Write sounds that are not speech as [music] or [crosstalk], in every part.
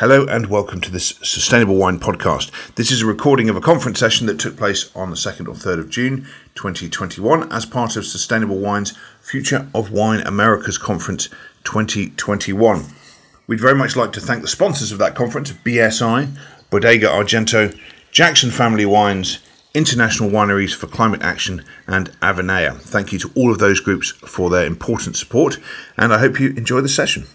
Hello and welcome to this Sustainable Wine podcast. This is a recording of a conference session that took place on the 2nd or 3rd of June 2021 as part of Sustainable Wine's Future of Wine Americas Conference 2021. We'd very much like to thank the sponsors of that conference BSI, Bodega Argento, Jackson Family Wines, International Wineries for Climate Action, and Avinea. Thank you to all of those groups for their important support, and I hope you enjoy the session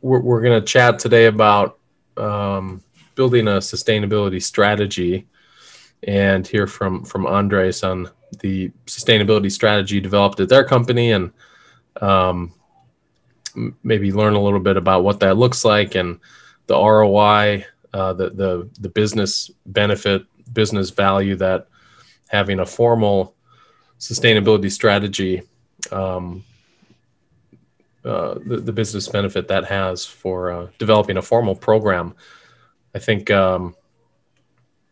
we're, we're going to chat today about um, building a sustainability strategy and hear from from Andres on the sustainability strategy developed at their company and um, maybe learn a little bit about what that looks like and the ROI, uh, the the the business benefit, business value that having a formal sustainability strategy um, uh, the, the business benefit that has for uh, developing a formal program. I think um,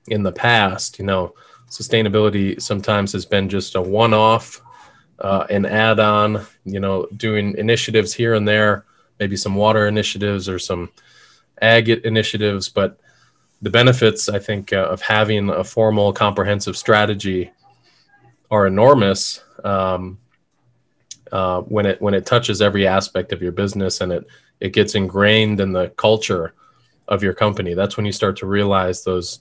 in the past, you know, sustainability sometimes has been just a one off, uh, an add on, you know, doing initiatives here and there, maybe some water initiatives or some ag initiatives. But the benefits, I think, uh, of having a formal, comprehensive strategy are enormous. Um, uh, when it when it touches every aspect of your business and it it gets ingrained in the culture of your company. That's when you start to realize those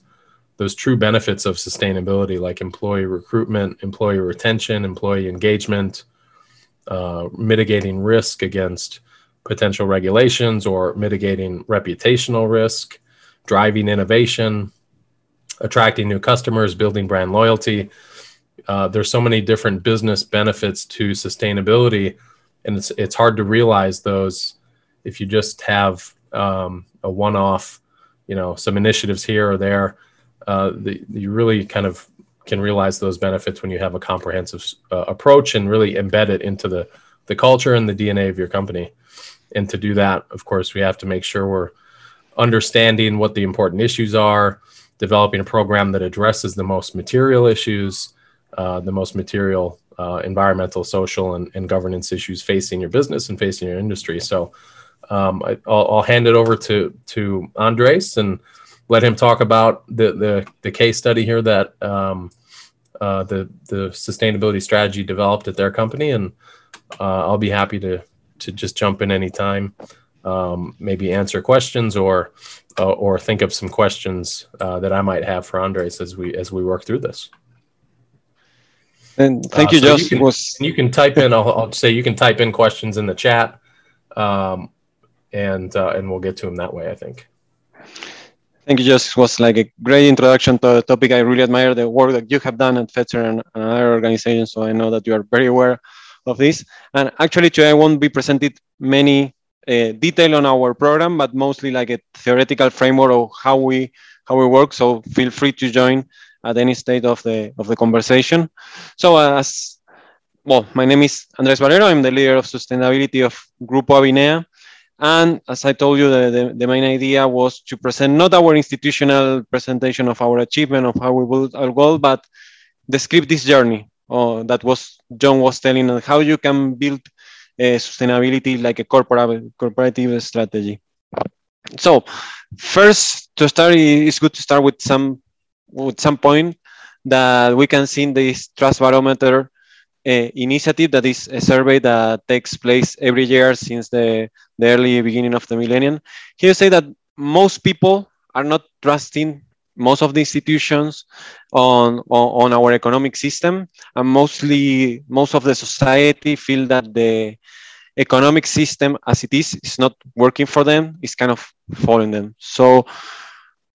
those true benefits of sustainability, like employee recruitment, employee retention, employee engagement, uh, mitigating risk against potential regulations or mitigating reputational risk, driving innovation, attracting new customers, building brand loyalty uh, there's so many different business benefits to sustainability, and it's it's hard to realize those if you just have um, a one-off, you know, some initiatives here or there. Uh, the, you really kind of can realize those benefits when you have a comprehensive uh, approach and really embed it into the the culture and the DNA of your company. And to do that, of course, we have to make sure we're understanding what the important issues are, developing a program that addresses the most material issues, uh, the most material uh, environmental, social, and, and, governance issues facing your business and facing your industry. So um, I, will hand it over to to Andres and let him talk about the the, the case study here that um, uh, the the sustainability strategy developed at their company, and uh, I'll be happy to to just jump in anytime, um, maybe answer questions or uh, or think of some questions that I might have for Andres as we as we work through this. And thank you, uh, so Josh. You can, was... you can type in. I'll, I'll, say you can type in questions in the chat, um, and uh, and we'll get to them that way. I think. Thank you, Josh. It was like a great introduction to a topic. I really admire the work that you have done at Fetzer and, and other organizations. So I know that you are very aware of this. And actually, today I won't be presented many uh, detail on our program, but mostly like a theoretical framework of how we how we work. So feel free to join at any state of the of the conversation. So as well, my name is Andres Valero. I'm the leader of sustainability of Grupo Avinea. And as I told you, the, the, the, main idea was to present not our institutional presentation of our achievement of how we build our goal, but describe this journey uh, that was John was telling us how you can build uh, sustainability like a corporate corporative strategy. So first to start, it's good to start with some at some point that we can see in this trust barometer uh, initiative that is a survey that takes place every year since the, the early beginning of the millennium. Here say that most people are not trusting most of the institutions on, on, on our economic system and mostly most of the society feel that the economic system as it is is not working for them it's kind of following them so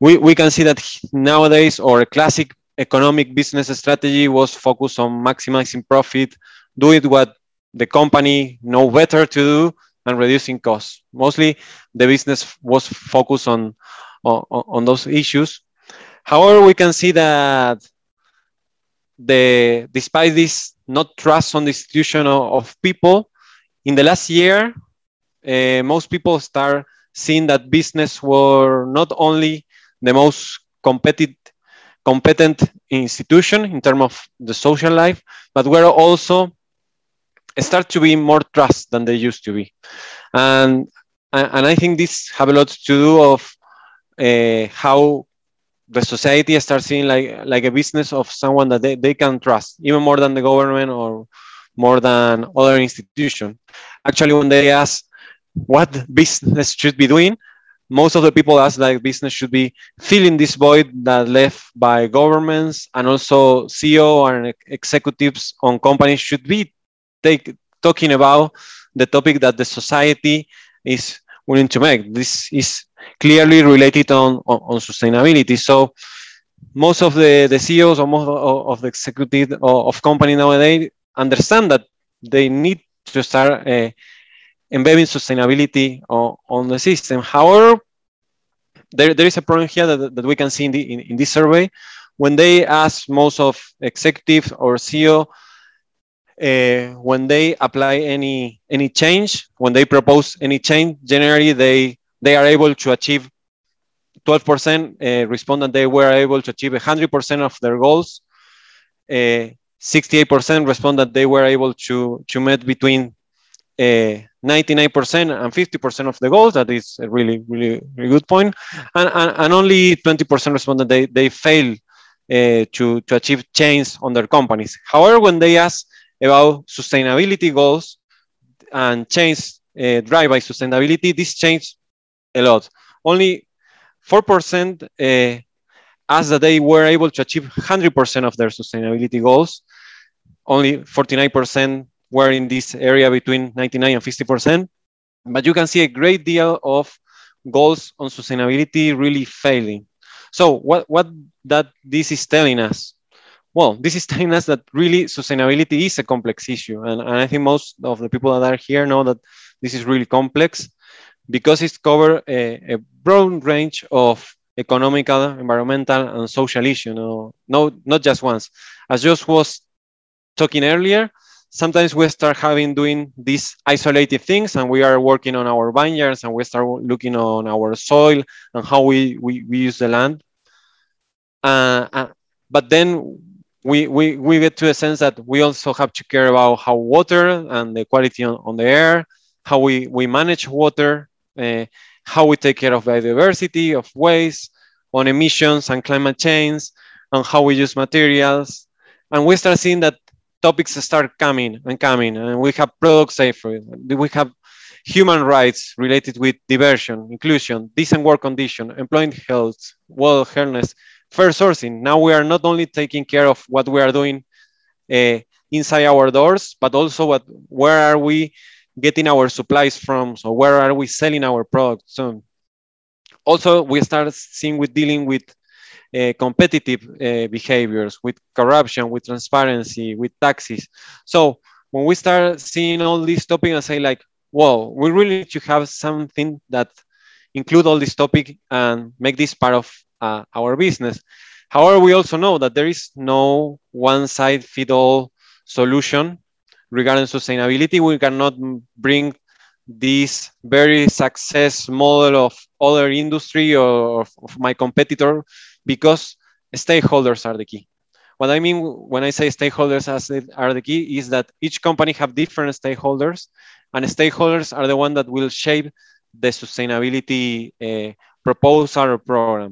we, we can see that nowadays our classic economic business strategy was focused on maximizing profit, doing what the company know better to do and reducing costs. Mostly the business was focused on, on, on those issues. However, we can see that the despite this not trust on the institution of, of people, in the last year, uh, most people start seeing that business were not only the most competent competent institution in terms of the social life, but we're also start to be more trust than they used to be. And and, and I think this have a lot to do of uh, how the society starts seeing like like a business of someone that they, they can trust even more than the government or more than other institution actually when they ask what business should be doing most of the people ask like business should be filling this void that left by governments and also ceo and executives on companies should be take, talking about the topic that the society is willing to make this is clearly related on, on, on sustainability. So most of the, the CEOs or most of, of the executive of company nowadays understand that they need to start uh, embedding sustainability on, on, the system. However, there, there is a problem here that, that we can see in, the, in, in this survey. When they ask most of executives or CEO, uh, when they apply any any change, when they propose any change, generally they they are able to achieve 12% uh, respond that they were able to achieve 100% of their goals. Uh, 68% respond that they were able to, to meet between uh, 99% and 50% of the goals. That is a really, really, really good point. And, and, and only 20% responded they, they fail uh, to, to achieve change on their companies. However, when they ask about sustainability goals and change uh, drive by sustainability, this changed a lot. Only 4% uh, as that they were able to achieve 100% of their sustainability goals. Only 49% were in this area between 99 and 50%. But you can see a great deal of goals on sustainability really failing. So what, what that this is telling us? Well, this is [laughs] telling us that really sustainability is a complex issue. And, and I think most of the people that are here know that this is really complex because it covers a, a, broad range of economical, environmental, and social issues. No, no, not just once. As Josh was talking earlier, sometimes we start having doing these isolated things, and we are working on our vineyards, and we start looking on our soil and how we, we, we use the land. Uh, uh, but then we, we, we get to a sense that we also have to care about how water and the quality on, on the air, how we, we manage water, uh, how we take care of biodiversity, of waste, on emissions and climate change, and how we use materials. And we start seeing that topics start coming and coming, and we have product safety, we have human rights related with diversion, inclusion, decent work condition, employment health, well healthness, fair sourcing. Now we are not only taking care of what we are doing uh, inside our doors, but also what where are we getting our supplies from? So where are we selling our products? So also we start seeing with dealing with uh, competitive uh, behaviors, with corruption, with transparency, with taxes. So when we start seeing all these topics and say like, well, we really need to have something that include all this topic and make this part of uh, our business. However, we also know that there is no one size fit all solution regarding sustainability. We cannot bring this very success model of other industry or of my competitor because stakeholders are the key. What I mean when I say stakeholders are the key is that each company have different stakeholders and stakeholders are the one that will shape the sustainability uh, proposal or program.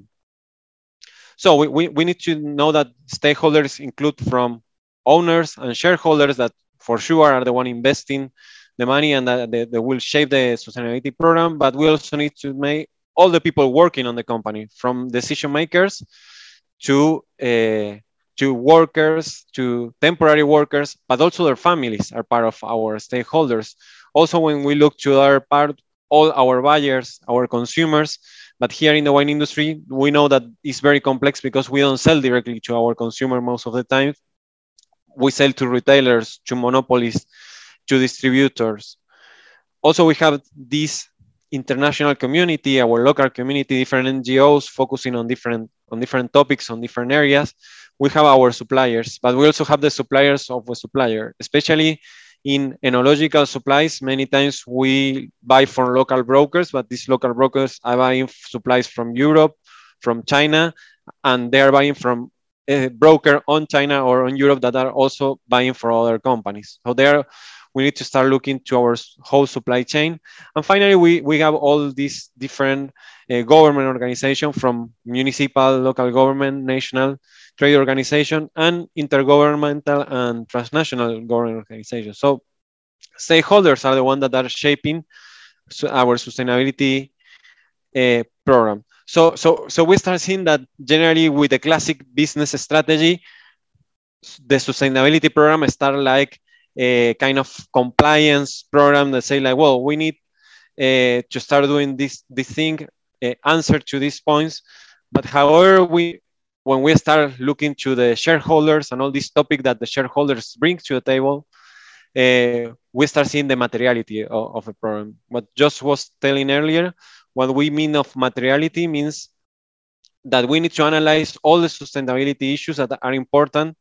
So we, we, we need to know that stakeholders include from owners and shareholders that for sure are the one investing the money and that they, they will shape the sustainability program. But we also need to make all the people working on the company, from decision makers to uh, to workers, to temporary workers, but also their families are part of our stakeholders. Also, when we look to our part, all our buyers, our consumers, but here in the wine industry, we know that it's very complex because we don't sell directly to our consumer most of the time we sell to retailers, to monopolies, to distributors. Also, we have this international community, our local community, different NGOs focusing on different on different topics, on different areas. We have our suppliers, but we also have the suppliers of a supplier, especially in enological supplies. Many times we buy from local brokers, but these local brokers are buying supplies from Europe, from China, and they are buying from a broker on China or on Europe that are also buying for other companies. So there, we need to start looking to our whole supply chain. And finally, we, we have all these different uh, government organizations from municipal, local government, national trade organization, and intergovernmental and transnational government organizations. So stakeholders are the ones that are shaping our sustainability uh, program. So, so, so we start seeing that generally with the classic business strategy, the sustainability program start like a kind of compliance program that say like, well, we need uh, to start doing this this thing, uh, answer to these points. But however, we when we start looking to the shareholders and all this topic that the shareholders bring to the table, we start seeing the materiality of, of a program. What Josh was telling earlier, what we mean of materiality means that we need to analyze all the sustainability issues that are important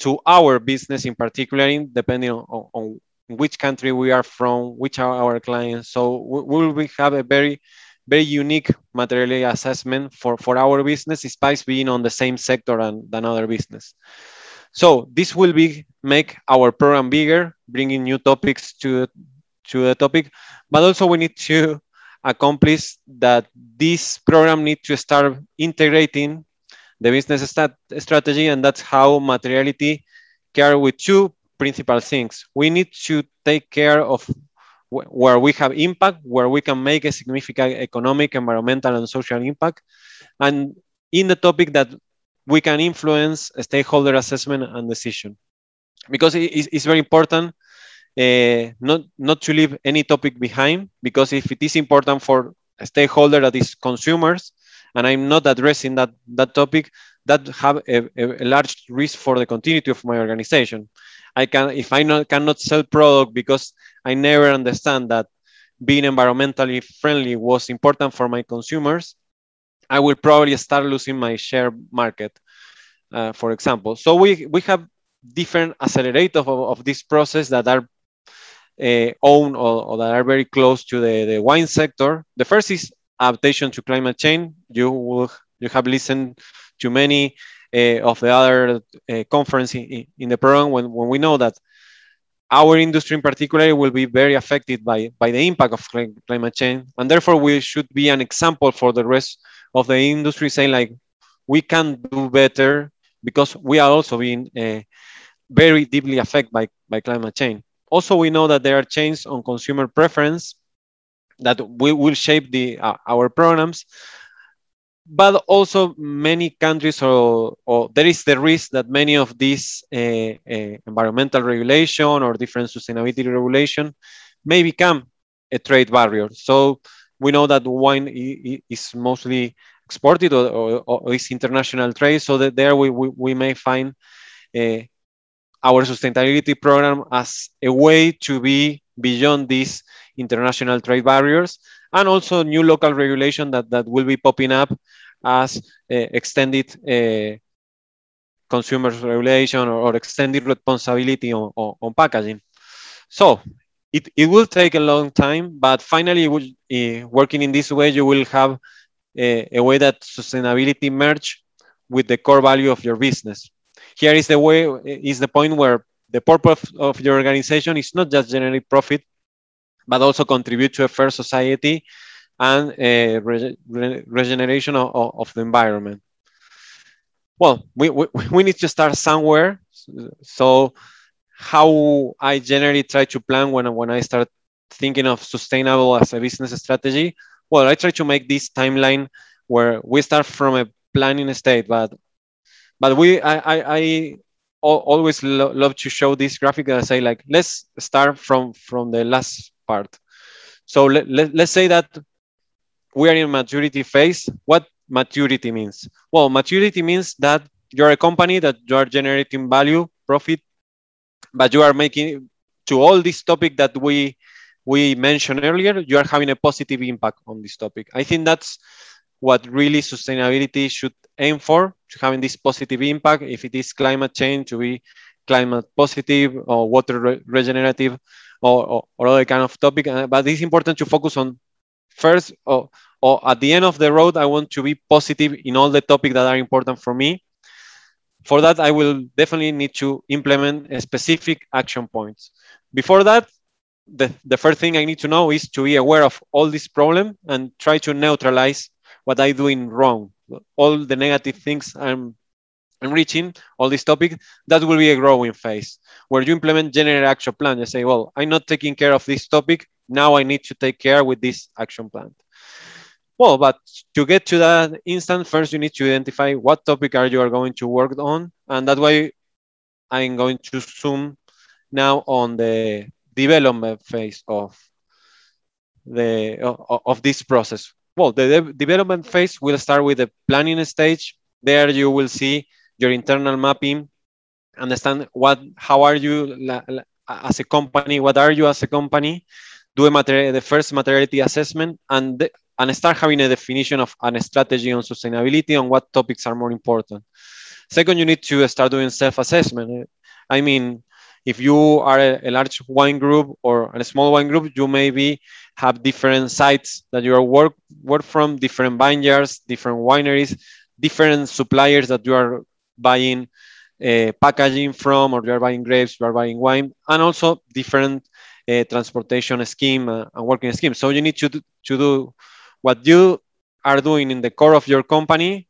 to our business in particular, depending on, on which country we are from, which are our clients. So we will have a very, very unique materiality assessment for, for our business, despite being on the same sector and, than other business. So this will be make our program bigger, bringing new topics to, to the topic, but also we need to accomplish that this program needs to start integrating the business stat- strategy, and that's how materiality care with two principal things. We need to take care of wh- where we have impact, where we can make a significant economic, environmental, and social impact, and in the topic that we can influence stakeholder assessment and decision. Because it, it's very important uh, not, not to leave any topic behind, because if it is important for a stakeholder that is consumers, and I'm not addressing that, that topic, that have a, a, large risk for the continuity of my organization. I can, if I not, cannot sell product because I never understand that being environmentally friendly was important for my consumers, I will probably start losing my share market, uh, for example. So we, we have different accelerators of, of this process that are uh, owned or, or, that are very close to the, the wine sector. The first is adaptation to climate change. You will you have listened to many uh, of the other uh, conferences in, in, the program when, when we know that our industry in particular will be very affected by, by the impact of climate change. And therefore, we should be an example for the rest of the industry, saying like, we can do better because we are also being uh, very deeply affected by, by climate change. Also, we know that there are changes on consumer preference that we will shape the uh, our programs but also many countries or, or, there is the risk that many of these uh, uh, environmental regulation or different sustainability regulation may become a trade barrier. So we know that wine is mostly exported or, or, or is international trade. So that there we, we, we may find uh, our sustainability program as a way to be beyond these international trade barriers and also new local regulation that, that will be popping up as uh, extended uh, consumer regulation or, or, extended responsibility on, on, on, packaging. So it, it will take a long time, but finally will, uh, working in this way, you will have a, a way that sustainability merge with the core value of your business. Here is the way is the point where the purpose of your organization is not just generate profit, but also contribute to a fair society and re re regeneration of, of, the environment. Well, we, we, [laughs] we need to start somewhere. So how I generally try to plan when, when I start thinking of sustainable as a business strategy, well, I try to make this timeline where we start from a planning state, but but we I, I always lo love to show this graphic and say like let's start from from the last part. So let, let's say that we are in maturity phase. What maturity means? Well, maturity means that you're a company that you are generating value, profit, but you are making to all this topic that we we mentioned earlier, you are having a positive impact on this topic. I think that's what really sustainability should aim for, to having this positive impact. If it is climate change, to be climate positive or water re regenerative or, or, or, other kind of topic. Uh, but it's important to focus on first or, or at the end of the road, I want to be positive in all the topics that are important for me. for that, I will definitely need to implement specific action points. Before that, the, the first thing I need to know is to be aware of all this problem and try to neutralize what I'm doing wrong, all the negative things I'm, I'm reaching, all this topic, that will be a growing phase where you implement general action plan. You say, well, I'm not taking care of this topic. Now I need to take care with this action plan. Well, but to get to that instant, first you need to identify what topic are you are going to work on. And that way I'm going to zoom now on the development phase of the of, of this process. Well, the de development phase will start with the planning stage. There you will see your internal mapping, understand what, how are you as a company, what are you as a company, do a material, the first materiality assessment, and and start having a definition of a strategy on sustainability on what topics are more important. Second, you need to start doing self-assessment. I mean, if you are a, a, large wine group or a small wine group, you maybe have different sites that you are work work from, different vineyards, different wineries, different suppliers that you are buying uh, packaging from, or you are buying grapes, you are buying wine, and also different uh, transportation scheme uh, and working scheme. So you need to do, to do what you are doing in the core of your company,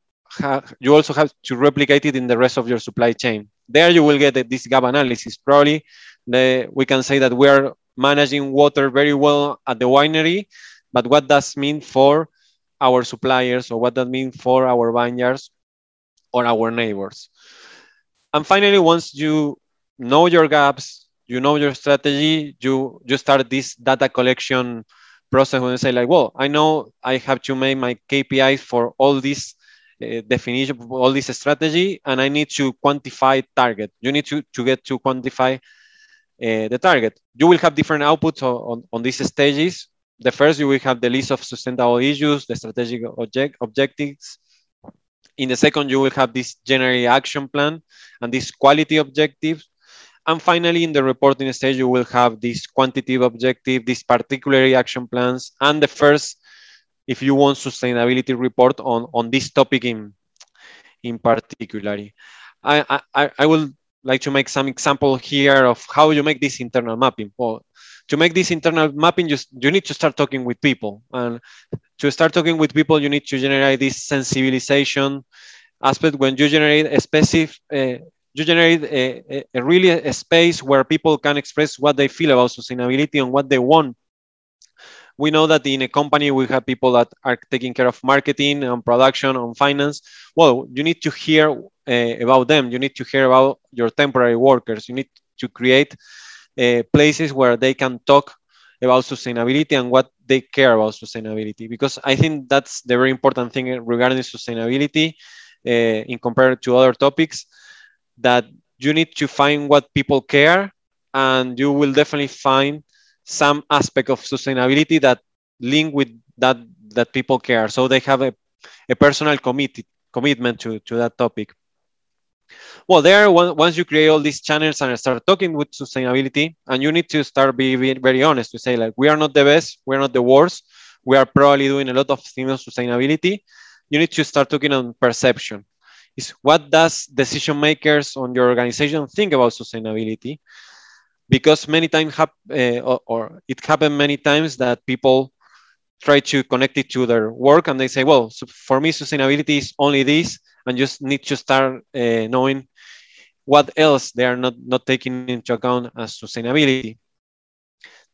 you also have to replicate it in the rest of your supply chain. There you will get this gap analysis. Probably the, we can say that we are managing water very well at the winery, but what does mean for our suppliers or what that mean for our vineyards or our neighbors? And finally, once you know your gaps, you know your strategy, you, you start this data collection process when you say like, well, I know I have to make my KPIs for all this uh, definition, all this strategy, and I need to quantify target. You need to, to get to quantify uh, the target. You will have different outputs on, on, on, these stages. The first, you will have the list of sustainable issues, the strategic object, objectives. In the second, you will have this general action plan and these quality objectives. And finally, in the reporting stage, you will have this quantitative objective, these particular action plans, and the first, if you want, sustainability report on, on this topic in, in particular. I, I, I will like to make some example here of how you make this internal mapping. Well, to make this internal mapping, you, you need to start talking with people. And to start talking with people, you need to generate this sensibilization aspect. When you generate a specific, uh, you generate a, a, a really a space where people can express what they feel about sustainability and what they want we know that in a company we have people that are taking care of marketing and production and finance. Well you need to hear uh, about them. You need to hear about your temporary workers. You need to create uh, places where they can talk about sustainability and what they care about sustainability. Because i think that's the very important thing regarding sustainability uh, in compared to other topics that you need to find what people care and you will definitely find some aspect of sustainability that link with that that people care. So they have a, a personal committed commitment to, to that topic. Well there once you create all these channels and start talking with sustainability and you need to start being very honest to say like we are not the best we're not the worst we are probably doing a lot of things on sustainability you need to start talking on perception. Is what does decision makers on your organization think about sustainability? Because many times, uh, or, or, it happened many times that people try to connect it to their work and they say, well, so for me, sustainability is only this, and just need to start uh, knowing what else they are not, not taking into account as sustainability.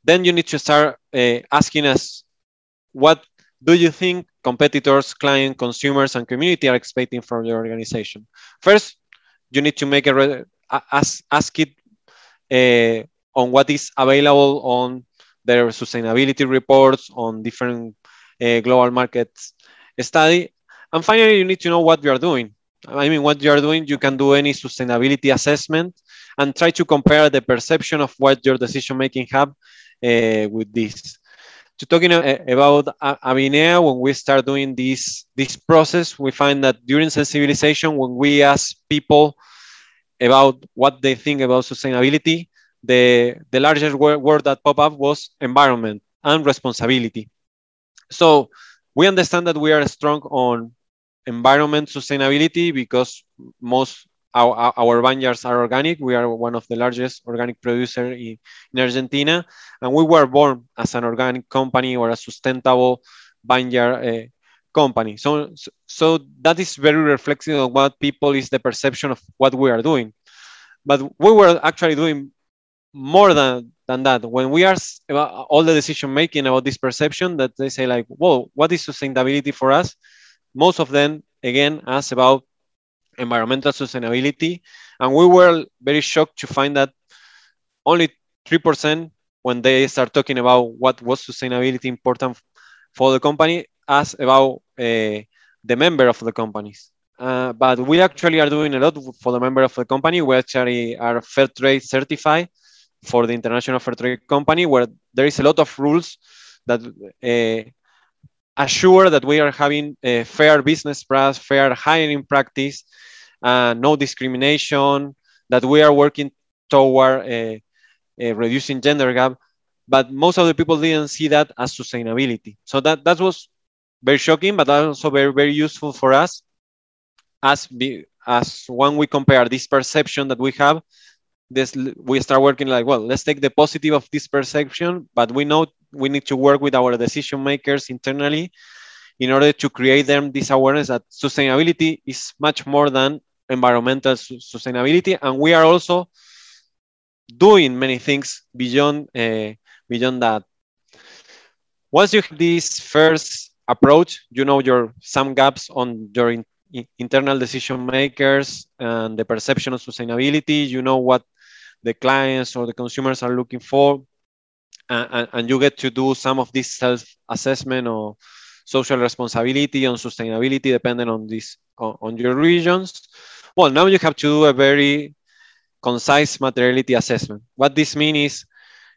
Then you need to start uh, asking us, what do you think competitors, client, consumers, and community are expecting from your organization? First, you need to make a ask, ask it on what is available on their sustainability reports on different uh, global markets study. And finally, you need to know what you are doing. I mean, what you are doing, you can do any sustainability assessment and try to compare the perception of what your decision making have uh, with this to talking about Avinea, when we start doing this, this process, we find that during sensibilization, when we ask people about what they think about sustainability, the, the largest word, that pop up was environment and responsibility. So we understand that we are strong on environment sustainability because most our, our vineyards are organic. We are one of the largest organic producer in, in Argentina, and we were born as an organic company or a sustainable vineyard uh, company. So, so that is very reflective of what people is the perception of what we are doing. But we were actually doing more than, than that. When we are all the decision making about this perception that they say like, whoa, what is sustainability for us? Most of them, again, ask about environmental sustainability. And we were very shocked to find that only 3% when they start talking about what was sustainability important for the company, ask about the member of the companies. Uh, but we actually are doing a lot for the member of the company. We actually are fair trade certified for the International Fair Trade Company, where there is a lot of rules that uh, assure that we are having a fair business practice, fair hiring practice, uh, no discrimination, that we are working toward uh, reducing gender gap. But most of the people didn't see that as sustainability. So that, that was very shocking, but also very, very useful for us as, be, as when we compare this perception that we have this we start working like well let's take the positive of this perception but we know we need to work with our decision makers internally in order to create them this awareness that sustainability is much more than environmental su sustainability. And we are also doing many things beyond uh, beyond that. Once you have this first approach you know your some gaps on your in, internal decision makers and the perception of sustainability you know what the clients or the consumers are looking for and, and you get to do some of this self-assessment or social responsibility on sustainability depending on this on, on your regions. Well now you have to do a very concise materiality assessment. What this means is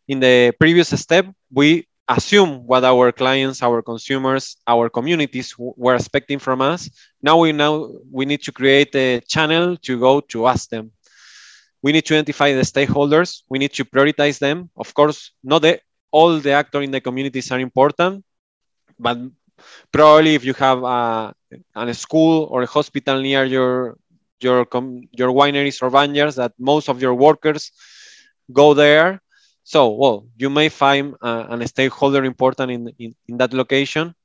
in the previous step we assume what our clients our consumers our communities were expecting from us now we now we need to create a channel to go to ask them we need to identify the stakeholders. We need to prioritize them. Of course, not the, all the actors in the communities are important, but probably if you have a, a school or a hospital near your your com your wineries or vineyards, that most of your workers go there. So, well, you may find uh, a stakeholder important in, in, in that location.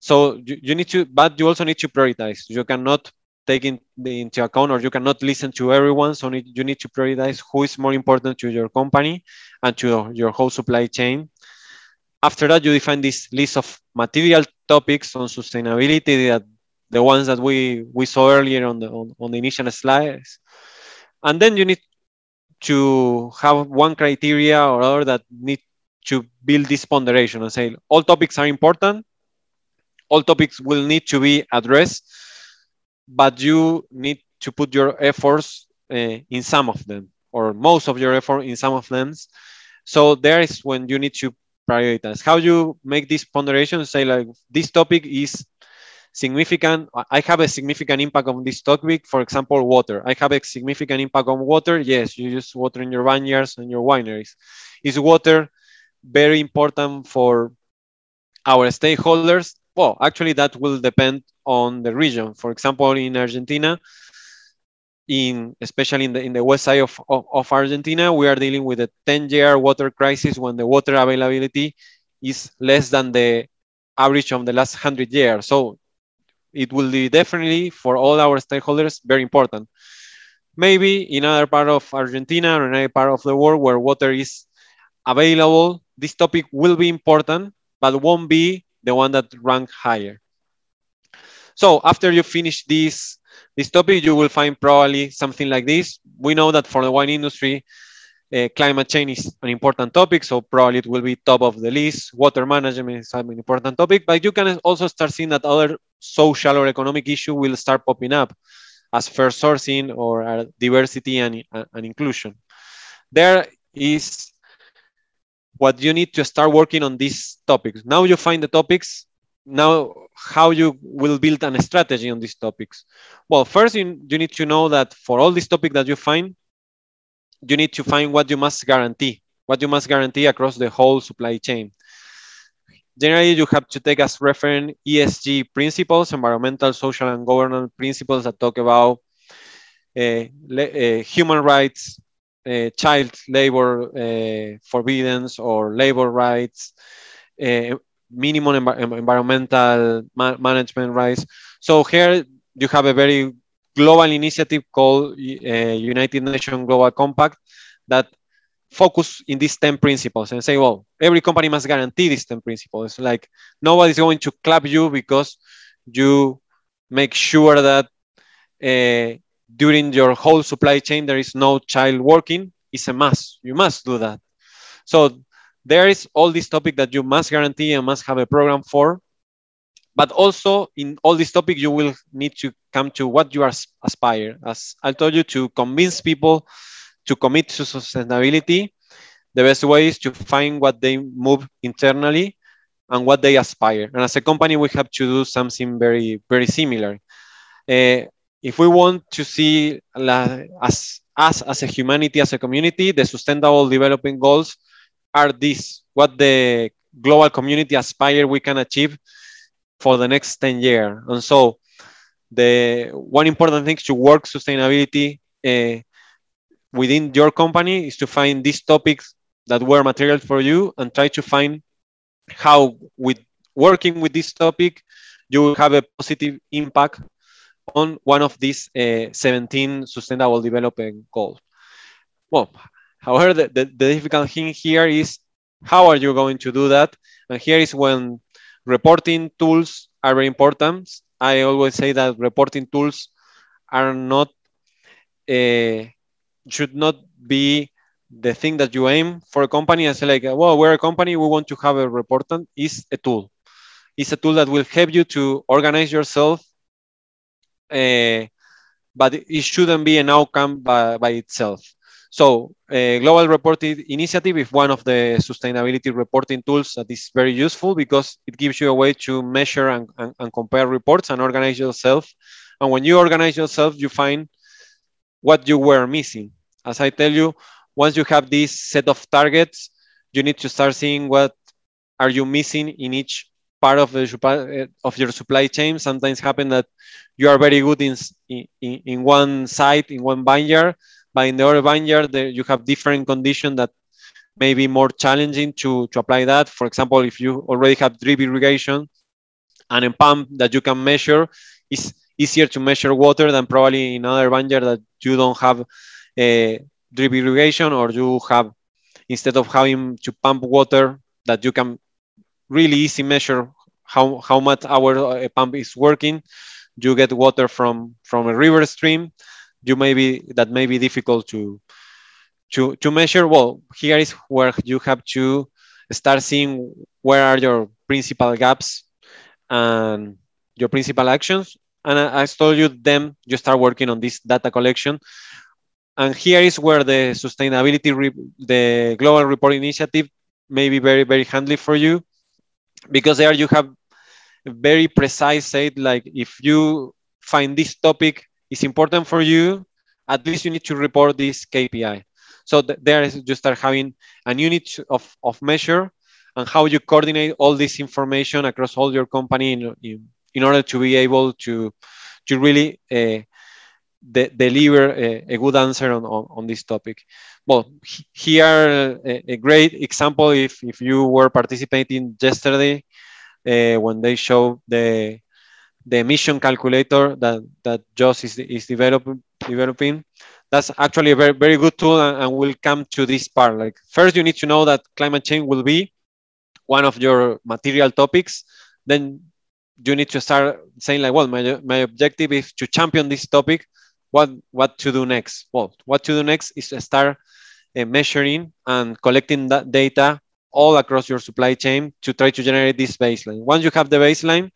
So you, you need to, but you also need to prioritize. You cannot take in, into account or you cannot listen to everyone. So you need to prioritize who is more important to your company and to your whole supply chain. After that, you define this list of material topics on sustainability that the ones that we, we saw earlier on the, on, on the initial slides. And then you need to have one criteria or other that need to build this ponderation and say all topics are important, all topics will need to be addressed, but you need to put your efforts uh, in some of them or most of your effort in some of them. So there is when you need to prioritize. How you make this ponderation, say like this topic is significant. I have a significant impact on this topic. For example, water. I have a significant impact on water. Yes, you use water in your vineyards and your wineries. Is water very important for our stakeholders? Well, actually, that will depend on the region. For example, in Argentina, in especially in the in the west side of, of, of Argentina, we are dealing with a 10-year water crisis when the water availability is less than the average of the last 100 years. So it will be definitely for all our stakeholders very important. Maybe in another part of Argentina or in another part of the world where water is available, this topic will be important, but won't be the one that rank higher. So after you finish this, this topic, you will find probably something like this. We know that for the wine industry, uh, climate change is an important topic, so probably it will be top of the list. Water management is an important topic, but you can also start seeing that other social or economic issue will start popping up as fair sourcing or uh, diversity and, uh, and inclusion. There is what you need to start working on these topics. Now you find the topics. Now, how you will build a strategy on these topics? Well, first you, you need to know that for all these topics that you find, you need to find what you must guarantee, what you must guarantee across the whole supply chain. Generally, you have to take as reference ESG principles, environmental, social, and governance principles that talk about uh, human rights, uh, child labor uh, forbiddance or labor rights, uh, minimum env environmental ma management rights. So here you have a very global initiative called United Nations Global Compact that focus in these 10 principles and say, well, every company must guarantee these 10 principles. Like nobody's going to clap you because you make sure that uh, during your whole supply chain there is no child working. It's a must. You must do that. So there is all this topic that you must guarantee and must have a program for. But also in all this topic, you will need to come to what you are aspire. As I told you, to convince people to commit to sustainability, the best way is to find what they move internally and what they aspire. And as a company, we have to do something very, very similar. Uh, if we want to see la, as us as a humanity, as a community, the sustainable development goals are these, what the global community aspire we can achieve for the next 10 years. And so the one important thing to work sustainability uh, within your company is to find these topics that were material for you and try to find how with working with this topic you will have a positive impact on one of these uh, 17 sustainable development goals well however the, the, the difficult thing here is how are you going to do that and here is when reporting tools are very important i always say that reporting tools are not uh, should not be the thing that you aim for a company and say like, well, we're a company, we want to have a reportant is a tool. It's a tool that will help you to organize yourself, uh, but it shouldn't be an outcome by, by itself. So uh, Global Reporting Initiative is one of the sustainability reporting tools that is very useful because it gives you a way to measure and, and, and compare reports and organize yourself. And when you organize yourself, you find what you were missing as I tell you, once you have this set of targets, you need to start seeing what are you missing in each part of the of your supply chain. Sometimes happen that you are very good in in, in one site in one vineyard, but in the other vineyard you have different conditions that may be more challenging to, to apply that. For example, if you already have drip irrigation and a pump that you can measure, it's easier to measure water than probably in other vineyard that you don't have uh, drip irrigation or you have instead of having to pump water that you can really easy measure how, how much our uh, pump is working you get water from from a river stream you may be that may be difficult to to to measure. Well here is where you have to start seeing where are your principal gaps and your principal actions. And I, I told you them you start working on this data collection. And here is where the sustainability, the global report initiative may be very, very handy for you because there you have very precise said, like if you find this topic is important for you, at least you need to report this KPI. So th there you start having a unit of, of measure and how you coordinate all this information across all your company in, in, in order to be able to, to really uh, de deliver a, a, good answer on, on, on, this topic. Well, here a, a, great example if, if you were participating yesterday uh, when they showed the the emission calculator that that Joss is, is develop, developing. That's actually a very very good tool, and, and we'll come to this part. Like first, you need to know that climate change will be one of your material topics. Then you need to start saying like, well, my, my objective is to champion this topic what what to do next? Well, what to do next is to start uh, measuring and collecting that data all across your supply chain to try to generate this baseline. Once you have the baseline,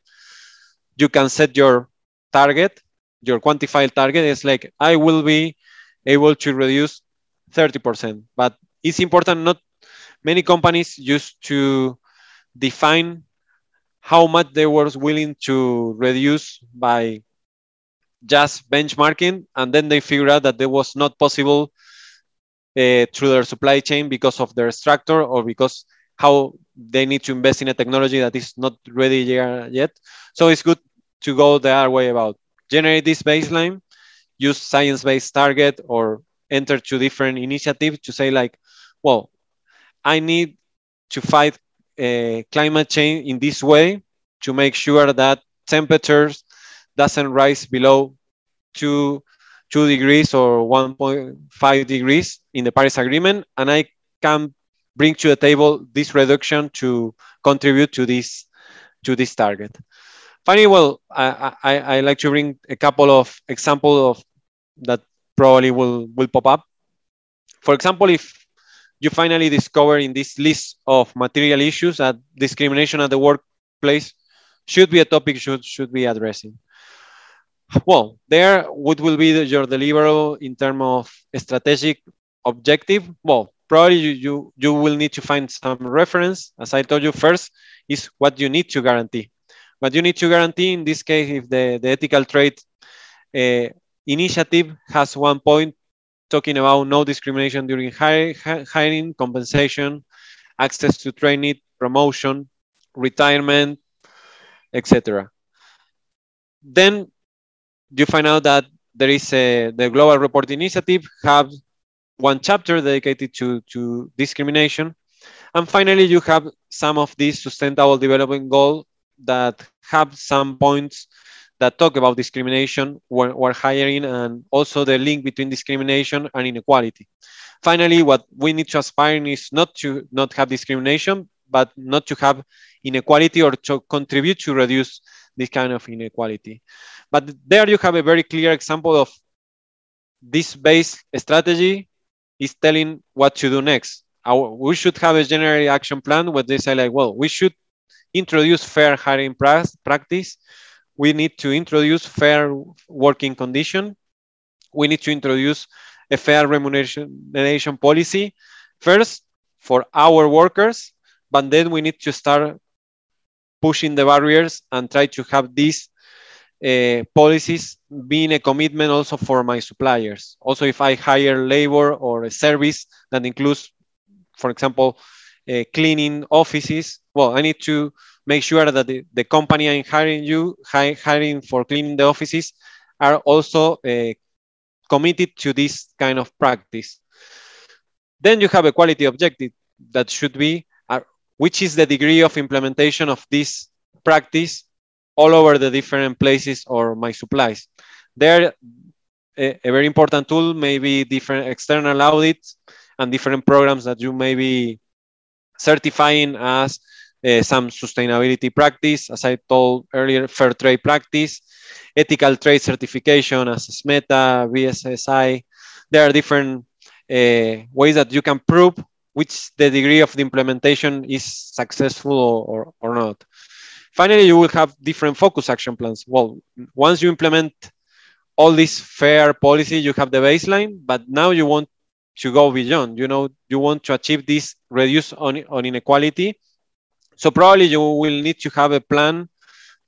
you can set your target, your quantified target. It's like I will be able to reduce 30%. But it's important not many companies used to define how much they were willing to reduce by just benchmarking, and then they figured out that it was not possible uh, through their supply chain because of their structure or because how they need to invest in a technology that is not ready yet. So it's good to go the other way about generate this baseline. use science-based target or enter to different initiatives to say like, well, I need to fight uh, climate change in this way to make sure that temperatures doesn't rise below two, two degrees or 1.5 degrees in the Paris Agreement, and I can bring to the table this reduction to contribute to this to this target. Finally, well, I, I, I like to bring a couple of examples of that probably will, will pop up. For example, if you finally discover in this list of material issues that discrimination at the workplace should be a topic should should be addressing. Well, there, what will be the, your deliverable in terms of strategic objective? Well, probably you, you, you will need to find some reference. As I told you first, is what you need to guarantee. What you need to guarantee in this case, if the, the ethical trade uh, initiative has one point talking about no discrimination during hiring, compensation, access to training, promotion, retirement, etc. Then you find out that there is a, the Global Report Initiative have one chapter dedicated to, to discrimination. And finally, you have some of these sustainable development goals that have some points that talk about discrimination when hiring and also the link between discrimination and inequality. Finally, what we need to aspire is not to not have discrimination, but not to have inequality or to contribute to reduce this kind of inequality. But there you have a very clear example of this base strategy is telling what to do next. Our, we should have a general action plan where they say like, well, we should introduce fair hiring practice. We need to introduce fair working condition. We need to introduce a fair remuneration policy first for our workers, but then we need to start pushing the barriers and try to have these uh, policies being a commitment also for my suppliers. Also, if I hire labor or a service that includes, for example, uh, cleaning offices, well, I need to make sure that the, the company I'm hiring you, hi, hiring for cleaning the offices, are also uh, committed to this kind of practice. Then you have a quality objective that should be uh, which is the degree of implementation of this practice all over the different places or my supplies. There, a, a very important tool maybe different external audits and different programs that you may be certifying as uh, some sustainability practice, as I told earlier, fair trade practice, ethical trade certification as SMETA, BSCI. There are different uh, ways that you can prove which the degree of the implementation is successful or, or, or not. Finally, you will have different focus action plans. Well, once you implement all this fair policy, you have the baseline, but now you want to go beyond. You know, you want to achieve this reduce on, on inequality. So probably you will need to have a plan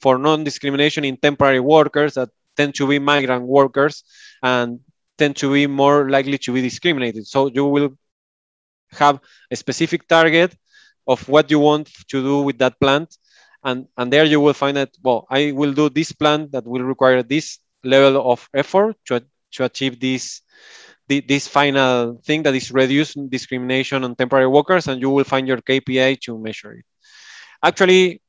for non-discrimination in temporary workers that tend to be migrant workers and tend to be more likely to be discriminated. So you will have a specific target of what you want to do with that plant and and there you will find that well i will do this plan that will require this level of effort to, to achieve this this final thing that is reduce discrimination on temporary workers and you will find your kpi to measure it. Actually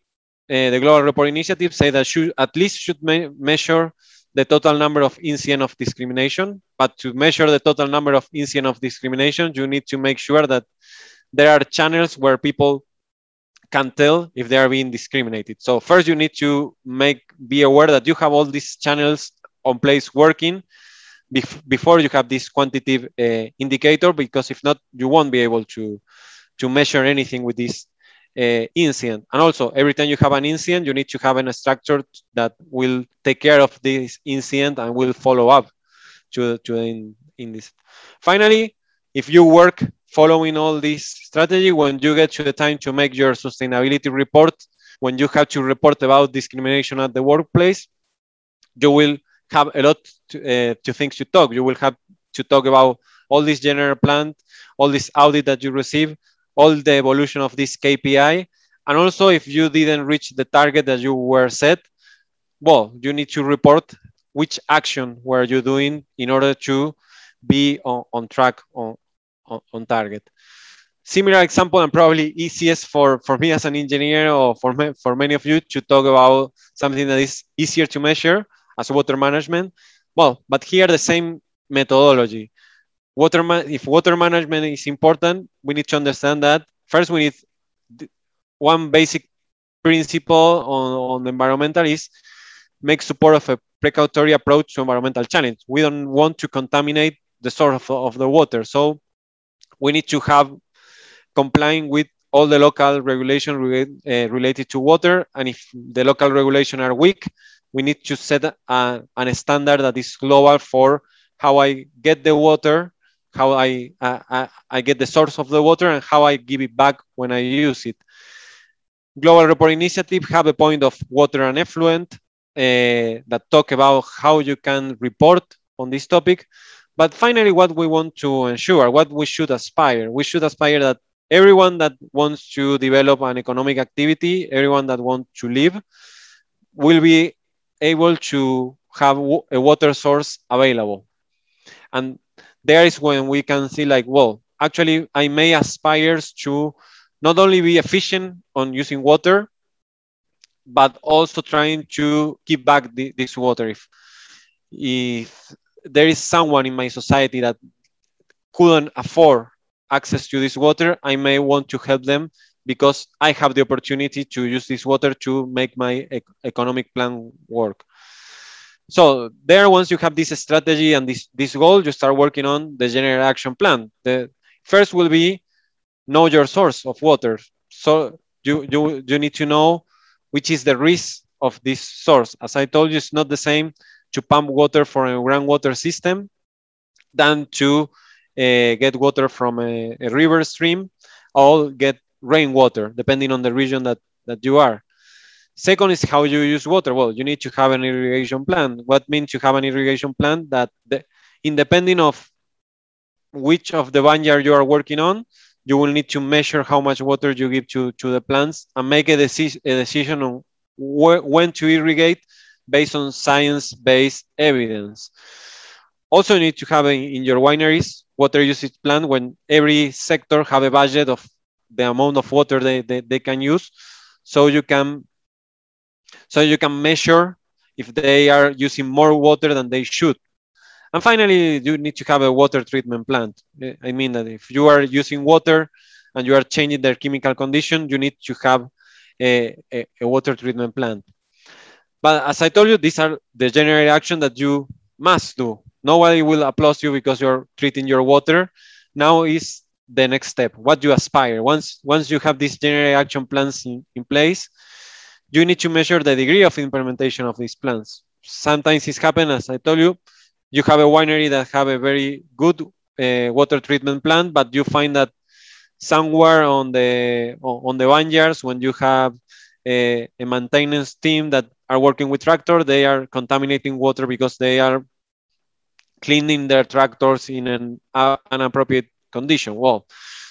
uh, the global report initiative say that should at least should me measure the total number of incidents of discrimination but to measure the total number of incidents of discrimination you need to make sure that there are channels where people can tell if they are being discriminated. So first you need to make be aware that you have all these channels on place working bef before you have this quantitative uh, indicator, because if not, you won't be able to, to measure anything with this uh, incident. And also, every time you have an incident, you need to have a structure that will take care of this incident and will follow up to, to in, in this. Finally, if you work following all this strategy, when you get to the time to make your sustainability report, when you have to report about discrimination at the workplace, you will have a lot to, uh, to things to talk. You will have to talk about all this general plan, all this audit that you receive, all the evolution of this KPI, and also if you didn't reach the target that you were set, well, you need to report which action were you doing in order to be on, on track on, on, on target similar example and probably easiest for, for me as an engineer or for, me, for many of you to talk about something that is easier to measure as water management. Well, but here the same methodology. Water if water management is important, we need to understand that first we need one basic principle on, on environmental is make support of a precautory approach to environmental challenge. We don't want to contaminate the source of, of the water. So we need to have complying with all the local regulation re uh, related to water. And if the local regulation are weak, we need to set a, a standard that is global for how I get the water, how I, uh, I, I get the source of the water, and how I give it back when I use it. Global Report Initiative have a point of water and effluent uh, that talk about how you can report on this topic. But finally, what we want to ensure, what we should aspire, we should aspire that everyone that wants to develop an economic activity, everyone that wants to live, will be able to have a water source available. And there is when we can see like, well, actually I may aspire to not only be efficient on using water, but also trying to give back the, this water. If, if there is someone in my society that couldn't afford access to this water, I may want to help them because I have the opportunity to use this water to make my ec economic plan work. So there, once you have this strategy and this, this goal, you start working on the general action plan. The first will be know your source of water. So you, you, you need to know which is the risk of this source. As I told you, it's not the same to pump water from a groundwater system than to uh, get water from a, a, river stream or get rainwater, depending on the region that, that you are. Second is how you use water. Well, you need to have an irrigation plan. What means you have an irrigation plan that the, independent of which of the vineyard you are working on, you will need to measure how much water you give to, to the plants and make a, deci a decision on wh when to irrigate based on science-based evidence. Also, you need to have in, your wineries water usage plan when every sector have a budget of the amount of water they, they, they can use. So you can so you can measure if they are using more water than they should. And finally you need to have a water treatment plant. Eh, I mean that if you are using water and you are changing their chemical condition you need to have a, a, a water treatment plant but as i told you these are the general action that you must do Nobody will applaud you because you're treating your water. Now is the next step, what you aspire. Once, once you have these general action plans in, in place, you need to measure the degree of implementation of these plans. Sometimes it's happened, as I told you, you have a winery that have a very good uh, water treatment plant, but you find that somewhere on the on the vineyards, when you have a, a maintenance team that are working with tractor, they are contaminating water because they are cleaning their tractors in an uh, appropriate condition. Well,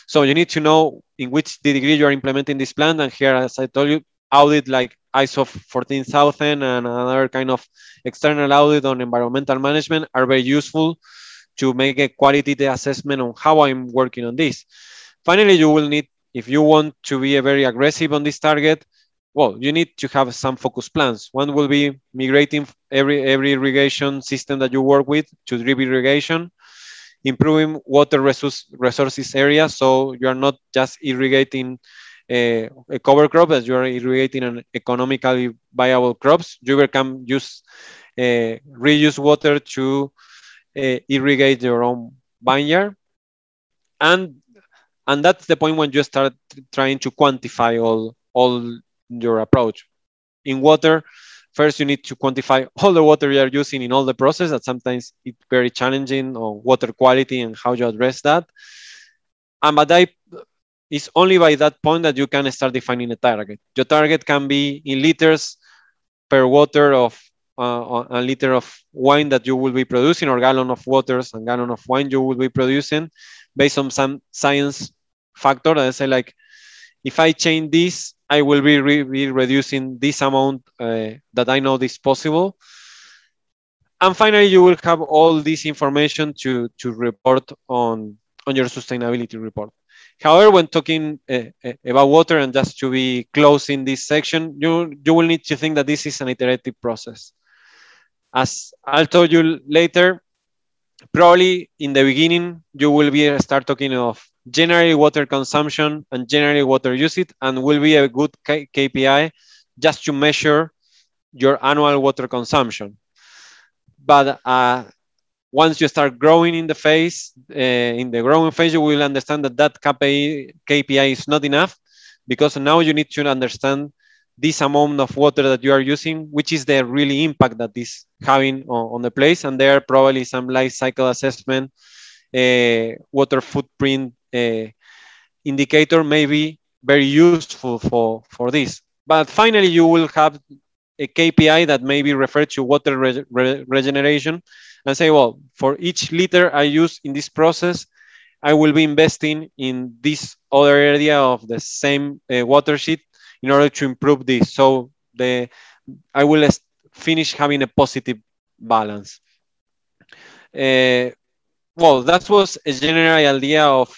so you need to know in which degree you are implementing this plan. And here, as I told you, audit like ISO 14000 and another kind of external audit on environmental management are very useful to make a quality assessment on how I'm working on this. Finally, you will need, if you want to be a very aggressive on this target, well, you need to have some focus plans. One will be migrating every every irrigation system that you work with to drip irrigation, improving water resource, resources area so you are not just irrigating a, a cover crop, as you are irrigating an economically viable crops. You can use uh, reuse water to uh, irrigate your own vineyard, and and that's the point when you start trying to quantify all all your approach. In water, first you need to quantify all the water you are using in all the process that sometimes it's very challenging on water quality and how you address that. And but I, it's only by that point that you can start defining a target. Your target can be in liters per water of uh, a liter of wine that you will be producing or gallon of waters and gallon of wine you will be producing based on some science factor that I say like if I change this I will be, re be reducing this amount uh, that I know is possible. and finally, you will have all this information to, to report on, on your sustainability report. However, when talking uh, uh, about water, and just to be closing this section, you, you will need to think that this is an iterative process. As I'll tell you later, probably in the beginning, you will be start talking of generally water consumption and generally water usage, and will be a good K KPI just to measure your annual water consumption. But uh, once you start growing in the phase, uh, in the growing phase, you will understand that that KPI, KPI is not enough because now you need to understand this amount of water that you are using, which is the really impact that this having on, on the place. And there are probably some life cycle assessment, uh, water footprint uh, indicator may be very useful for, for this. But finally, you will have a KPI that may be referred to water re re regeneration and say, well, for each liter I use in this process, I will be investing in this other area of the same uh, watershed in order to improve this. So the I will finish having a positive balance. Uh, well, that was a general idea of.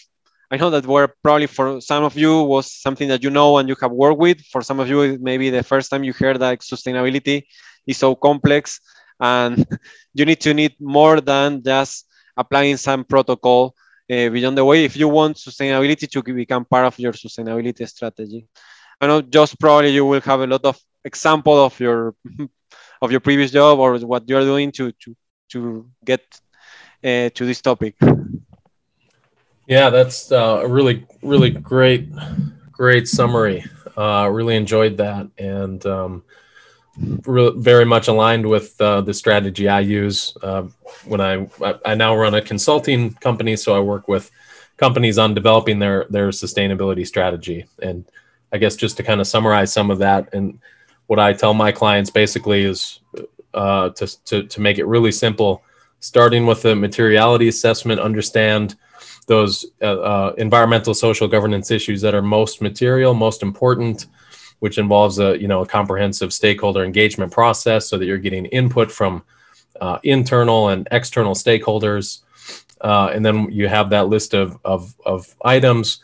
I know that were probably for some of you was something that you know and you have worked with. For some of you, maybe the first time you heard that sustainability is so complex and [laughs] you need to need more than just applying some protocol uh, beyond the way if you want sustainability to become part of your sustainability strategy. I know just probably you will have a lot of example of your [laughs] of your previous job or what you are doing to to to get uh, to this topic. Yeah, that's uh, a really really great great summary. Uh, really enjoyed that and. Um, re- very much aligned with uh, the strategy I use uh, when I I now run a consulting company, so I work with companies on developing their their sustainability strategy. And I guess just to kind of summarize some of that, and what I tell my clients basically is uh, to, to to make it really simple, starting with a materiality assessment, understand those uh, uh, environmental social governance issues that are most material, most important which involves a you know a comprehensive stakeholder engagement process so that you're getting input from uh, internal and external stakeholders. Uh, and then you have that list of of, of items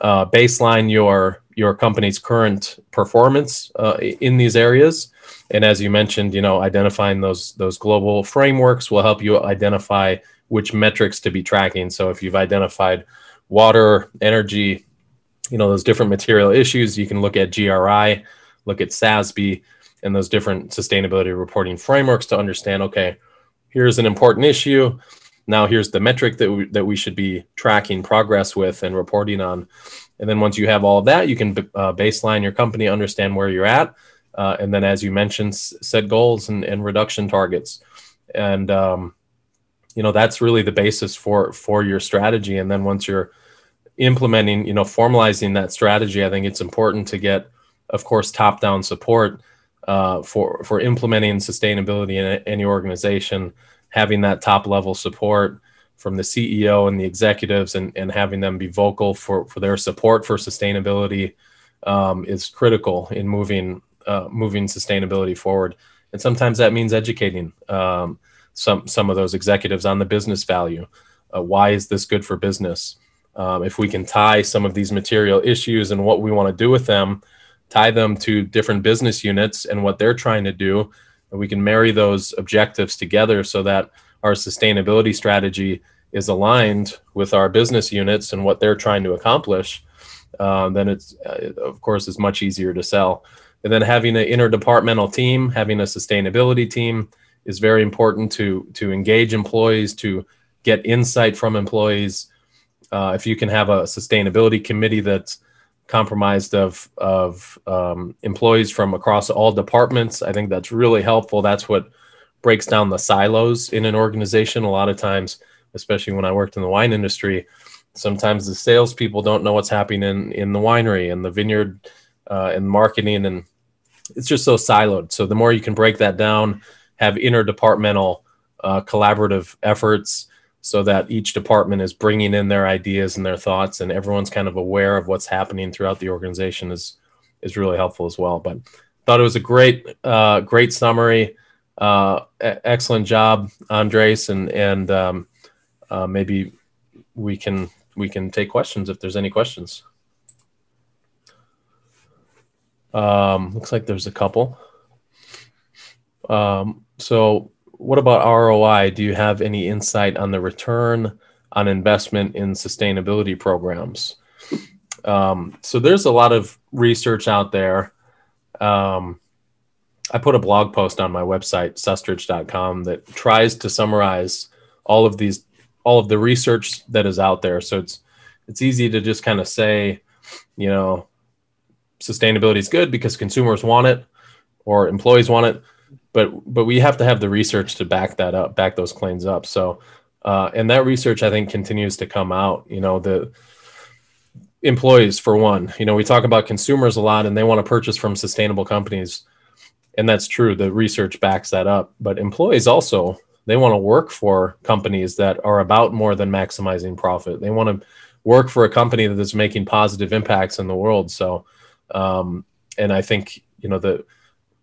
uh, baseline your your company's current performance uh, in these areas. And as you mentioned you know identifying those those global frameworks will help you identify which metrics to be tracking. So if you've identified water energy you know those different material issues you can look at gri look at SASB and those different sustainability reporting frameworks to understand okay here's an important issue. Now here's the metric that we, that we should be tracking progress with and reporting on. And then once you have all of that you can uh, baseline your company understand where you're at uh, and then as you mentioned set goals and, and reduction targets. And um, you know that's really the basis for for your strategy and then once you're implementing, you know, formalizing that strategy, I think it's important to get, of course, top-down support uh, for for implementing sustainability in any organization. Having that top-level support from the CEO and the executives, and, and having them be vocal for for their support for sustainability um, is critical in moving uh, moving sustainability forward. And sometimes that means educating um, some some of those executives on the business value. Uh, why is this good for business? Um, if we can tie some of these material issues and what we want to do with them, tie them to different business units and what they're trying to do, we can marry those objectives together so that our sustainability strategy is aligned with our business units and what they're trying to accomplish, uh, then it's, uh, of course, is much easier to sell. And then having an interdepartmental team, having a sustainability team is very important to to engage employees, to get insight from employees, uh, if you can have a sustainability committee that's comprised of of um, employees from across all departments, I think that's really helpful. That's what breaks down the silos in an organization. A lot of times, especially when I worked in the wine industry, sometimes the salespeople don't know what's happening in in the winery and the vineyard uh, and marketing, and it's just so siloed. So the more you can break that down, have interdepartmental uh, collaborative efforts so that each department is bringing in their ideas and their thoughts and everyone's kind of aware of what's happening throughout the organization is is really helpful as well but thought it was a great uh, great summary uh, excellent job, Andres, and and um, uh, maybe we can we can take questions if there's any questions. Um, looks like there's a couple. Um, so, what about ROI? Do you have any insight on the return on investment in sustainability programs? Um, so, there's a lot of research out there. Um, I put a blog post on my website, sustridge.com, that tries to summarize all of these, all of the research that is out there. So it's it's easy to just kind of say, you know, sustainability is good because consumers want it or employees want it, but but we have to have the research to back that up, back those claims up. So, uh, and that research I think continues to come out. You know, the employees for one. You know, we talk about consumers a lot, and they want to purchase from sustainable companies and that's true the research backs that up but employees also they want to work for companies that are about more than maximizing profit they want to work for a company that is making positive impacts in the world so um, and i think you know the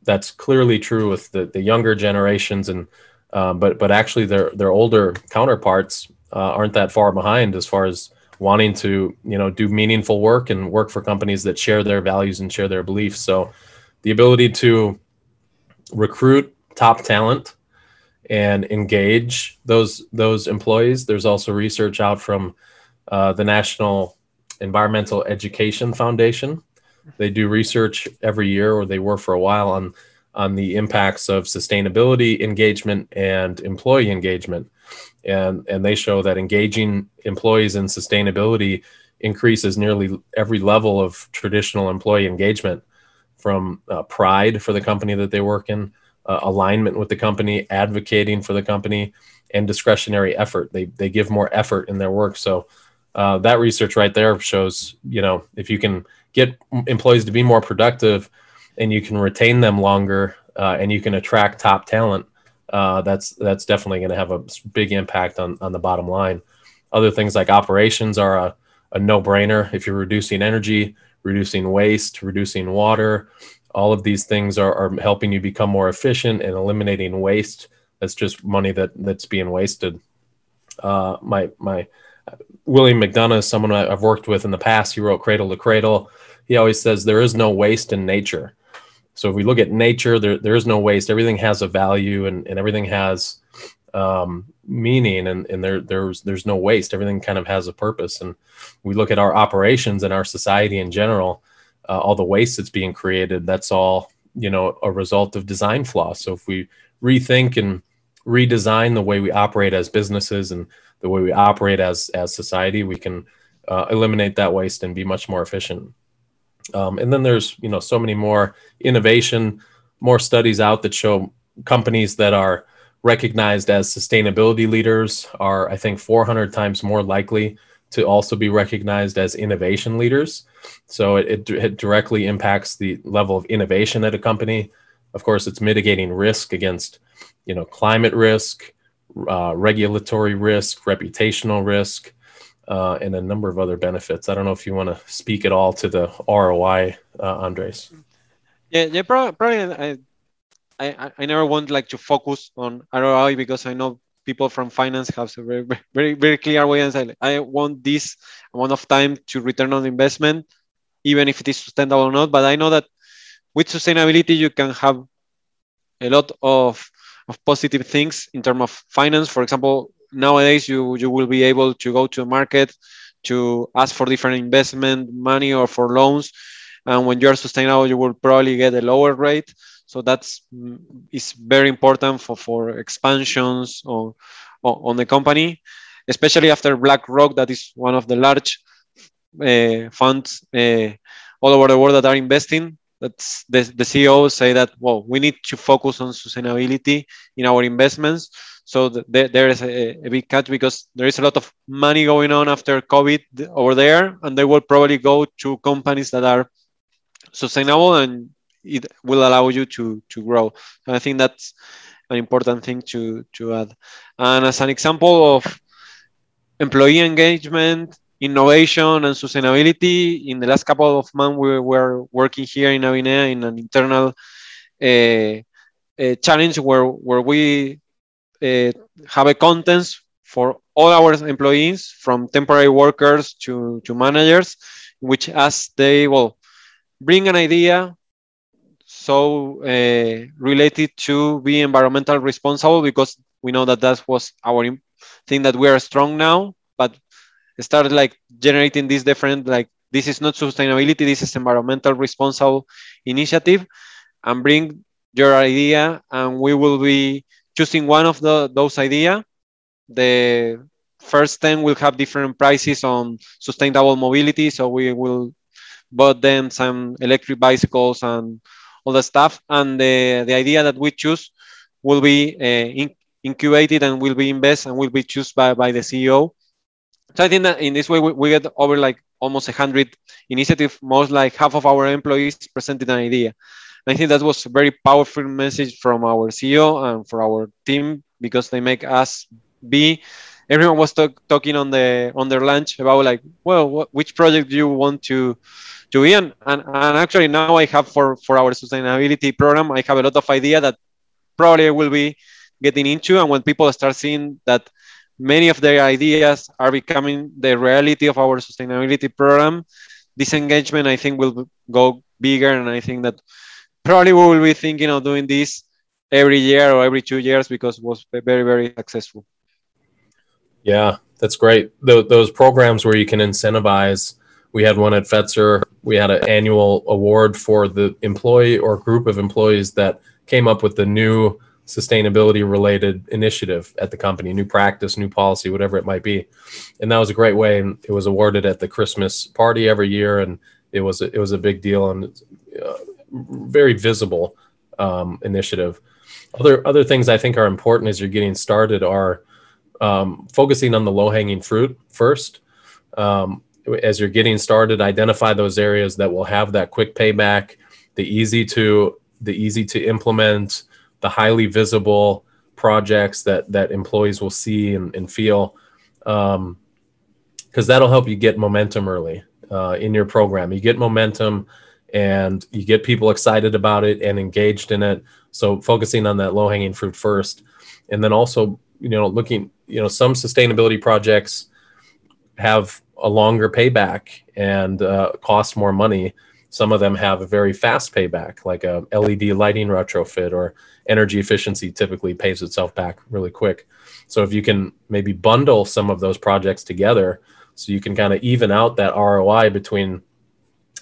that's clearly true with the, the younger generations and um, but but actually their their older counterparts uh, aren't that far behind as far as wanting to you know do meaningful work and work for companies that share their values and share their beliefs so the ability to recruit top talent and engage those those employees. There's also research out from uh, the National Environmental Education Foundation. They do research every year, or they were for a while on on the impacts of sustainability engagement and employee engagement, and and they show that engaging employees in sustainability increases nearly every level of traditional employee engagement from uh, pride for the company that they work in, uh, alignment with the company, advocating for the company, and discretionary effort. They they give more effort in their work. So uh, that research right there shows you know if you can get employees to be more productive, and you can retain them longer, uh, and you can attract top talent. Uh, that's that's definitely going to have a big impact on on the bottom line. Other things like operations are a, a no brainer. If you're reducing energy, reducing waste, reducing water. All of these things are, are helping you become more efficient and eliminating waste. That's just money that that's being wasted. Uh, my my William McDonough is someone I've worked with in the past. He wrote Cradle to Cradle. He always says there is no waste in nature. So if we look at nature, there, there is no waste. Everything has a value and, and everything has um, meaning and, and there there's there's no waste everything kind of has a purpose and we look at our operations and our society in general uh, all the waste that's being created that's all you know a result of design flaws so if we rethink and redesign the way we operate as businesses and the way we operate as as society we can uh, eliminate that waste and be much more efficient um, and then there's you know so many more innovation more studies out that show companies that are recognized as sustainability leaders are, I think, 400 times more likely to also be recognized as innovation leaders. So it, it, it, directly impacts the level of innovation at a company. Of course, it's mitigating risk against, you know, climate risk, uh, regulatory risk, reputational risk, uh, and a number of other benefits. I don't know if you want to speak at all to the ROI, uh, Andres. Yeah, yeah, probably, I, I, I never want like to focus on ROI because I know people from finance have a very very very clear way and say I want this amount of time to return on investment, even if it is sustainable or not. But I know that with sustainability you can have a lot of, of positive things in terms of finance. For example, nowadays you you will be able to go to a market to ask for different investment money or for loans. And when you are sustainable, you will probably get a lower rate. So that's mm, is very important for, for expansions on, on the company, especially after BlackRock, that is one of the large uh, funds uh, all over the world that are investing. That's the, the CEOs say that well, we need to focus on sustainability in our investments. So the, the, there is a, a, big catch because there is a lot of money going on after COVID over there, and they will probably go to companies that are sustainable and it will allow you to to grow. And I think that's an important thing to to add. And as an example of employee engagement, innovation, and sustainability, in the last couple of months we were working here in Avinea in an internal uh, a challenge where where we uh, have a contents for all our employees, from temporary workers to to managers, which as they will bring an idea so uh, related to be environmental responsible because we know that that was our thing that we are strong now but started like generating this different like this is not sustainability this is environmental responsible initiative and bring your idea and we will be choosing one of the those idea. The first 10 will have different prices on sustainable mobility so we will bought them some electric bicycles and all the stuff. And the, the idea that we choose will be uh, in, incubated and will be invested and will be chosen by, by the ceo so I think that in this way we, we get over like almost 100 initiatives, most like half of our employees presented an idea. And I think that was a very powerful message from our CEO and for our team because they make us be. Everyone was talk, talking on the on their lunch about like, well, what, which project do you want to to be in? And, and actually now I have for for our sustainability program, I have a lot of idea that probably will be getting into. And when people start seeing that many of their ideas are becoming the reality of our sustainability program. This engagement, I think, will go bigger, and I think that probably we will be thinking of doing this every year or every two years because it was very, very successful. Yeah, that's great. those programs where you can incentivize. We had one at Fetzer. We had an annual award for the employee or group of employees that came up with the new sustainability related initiative at the company, new practice, new policy, whatever it might be. And that was a great way. And it was awarded at the Christmas party every year. And it was, a, it was a big deal and uh, very visible um, initiative. Other, other things I think are important as you're getting started are um, focusing on the low hanging fruit first. Um, as you're getting started, identify those areas that will have that quick payback, the easy to, the easy to implement, the highly visible projects that that employees will see and, and feel because um, that'll help you get momentum early uh, in your program. You get momentum and you get people excited about it and engaged in it. So focusing on that low hanging fruit first. And then also you know looking you know some sustainability projects have a longer payback and uh, cost more money some of them have a very fast payback, like a LED lighting retrofit or energy efficiency typically pays itself back really quick. So if you can maybe bundle some of those projects together, so you can kind of even out that ROI between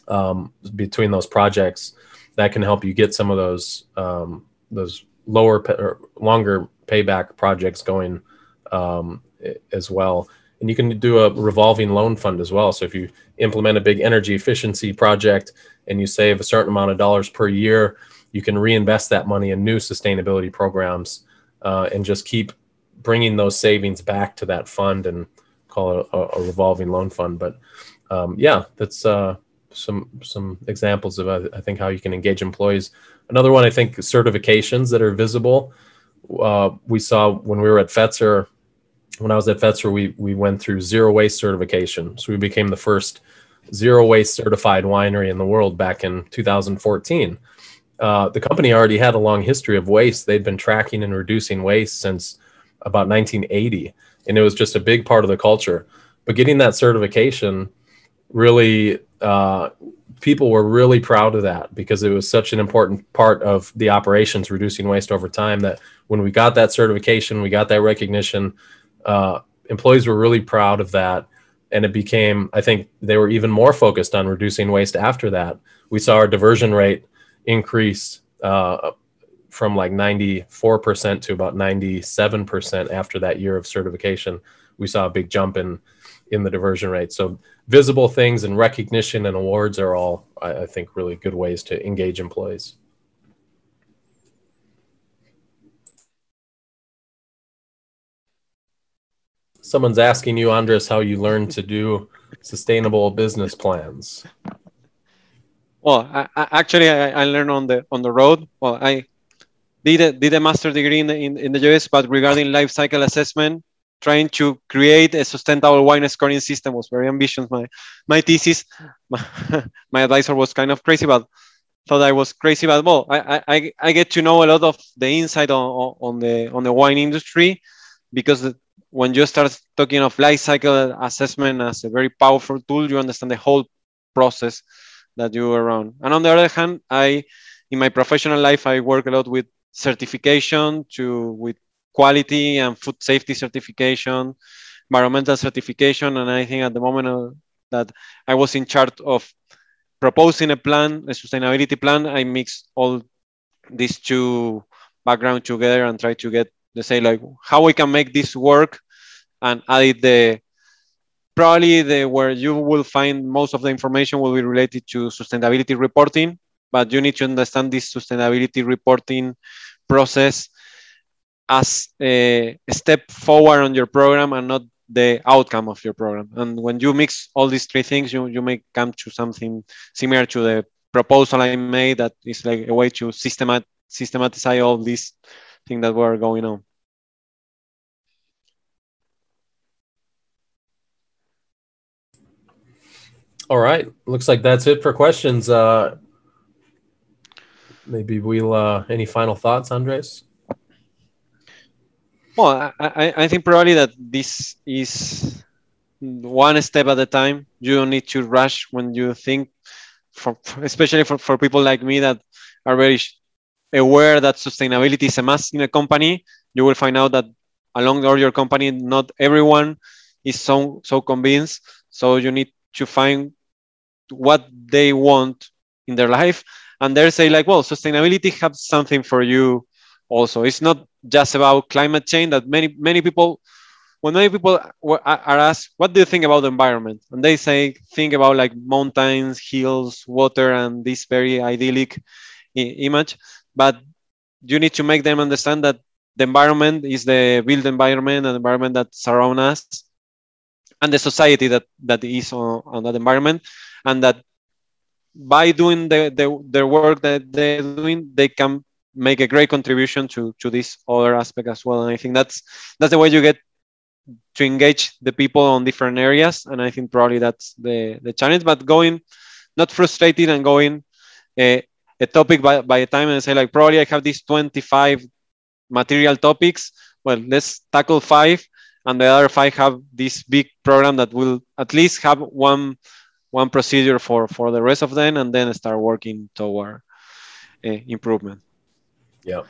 um, between those projects, that can help you get some of those um, those lower pay, or longer payback projects going um, as well. And you can do a revolving loan fund as well. So if you implement a big energy efficiency project and you save a certain amount of dollars per year, you can reinvest that money in new sustainability programs uh, and just keep bringing those savings back to that fund and call it a, a revolving loan fund. But um, yeah, that's uh, some some examples of uh, I think how you can engage employees. Another one I think certifications that are visible. Uh, we saw when we were at Fetzer when I was at Fetzer, we we went through zero waste certification. So we became the first zero waste certified winery in the world back in 2014. Uh, the company already had a long history of waste. They'd been tracking and reducing waste since about 1980, and it was just a big part of the culture. But getting that certification really, uh, people were really proud of that because it was such an important part of the operations, reducing waste over time. That when we got that certification, we got that recognition uh, employees were really proud of that. And it became, I think they were even more focused on reducing waste after that. We saw our diversion rate increase uh, from like 94% to about 97% after that year of certification. We saw a big jump in in the diversion rate. So visible things and recognition and awards are all, I, I think, really good ways to engage employees. Someone's asking you, Andres, how you learned to do sustainable business plans. Well, I, I, actually, I, I, learned on the on the road. Well, I did a, did a master degree in the, in, in the US, but regarding life cycle assessment, trying to create a sustainable wine scoring system was very ambitious. My my thesis, [laughs] my, my advisor was kind of crazy, but thought I was crazy, but well, I, I, I get to know a lot of the insight on, on the on the wine industry because when you start talking of life cycle assessment as a very powerful tool, you understand the whole process that you are around. And on the other hand, I in my professional life I work a lot with certification to with quality and food safety certification, environmental certification, and I think at the moment uh, that I was in charge of proposing a plan, a sustainability plan, I mix all these two background together and try to get the say like how we can make this work and add the probably the where you will find most of the information will be related to sustainability reporting but you need to understand this sustainability reporting process as a, a step forward on your program and not the outcome of your program. And when you mix all these three things, you, you may come to something similar to the proposal I made that is like a way to systemat systematize all these things that were going on. All right. Looks like that's it for questions. Uh, maybe we'll, uh, any final thoughts, Andres? Well, I, I think probably that this is one step at a time. You don't need to rush when you think, for, especially for, for people like me that are very aware that sustainability is a must in a company. You will find out that along all your company, not everyone is so so convinced. So you need to find what they want in their life, and they say like, well, sustainability has something for you also. It's not just about climate change that many many people when many people are asked what do you think about the environment? And they say think about like mountains hills water and this very idyllic image. But you need to make them understand that the environment is the built environment and environment that surrounds us and the society that that is on, on that environment and that by doing the, the, the work that they're doing they can make a great contribution to to this other aspect as well. And i think that's that's the way you get to engage the people on different areas and i think probably that's the the challenge. But going not frustrated and going uh, a topic by, by a time and say like probably i have these 25 material topics. Well let's tackle five and the other five have this big program that will at least have one one procedure for for the rest of them and then start working toward uh, improvement yeah,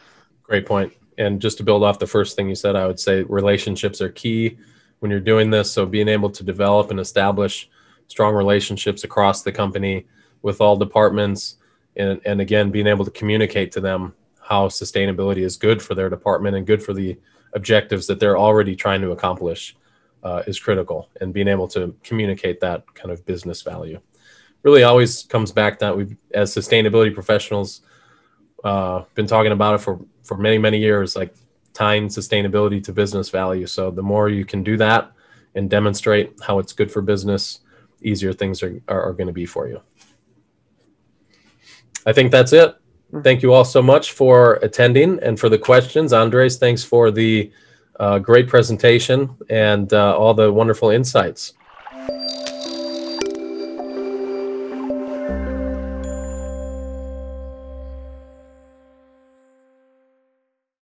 great point. And just to build off the first thing you said, I would say relationships are key when you're doing this. So being able to develop and establish strong relationships across the company with all departments, and, and again, being able to communicate to them how sustainability is good for their department and good for the objectives that they're already trying to accomplish uh, is critical. And being able to communicate that kind of business value really always comes back that we, as sustainability professionals, uh, been talking about it for for many many years like tying sustainability to business value so the more you can do that and demonstrate how it's good for business easier things are, are, are going to be for you i think that's it. Thank you all so much for attending and for the questions. Andres thanks for the uh, great presentation and uh, all the wonderful insights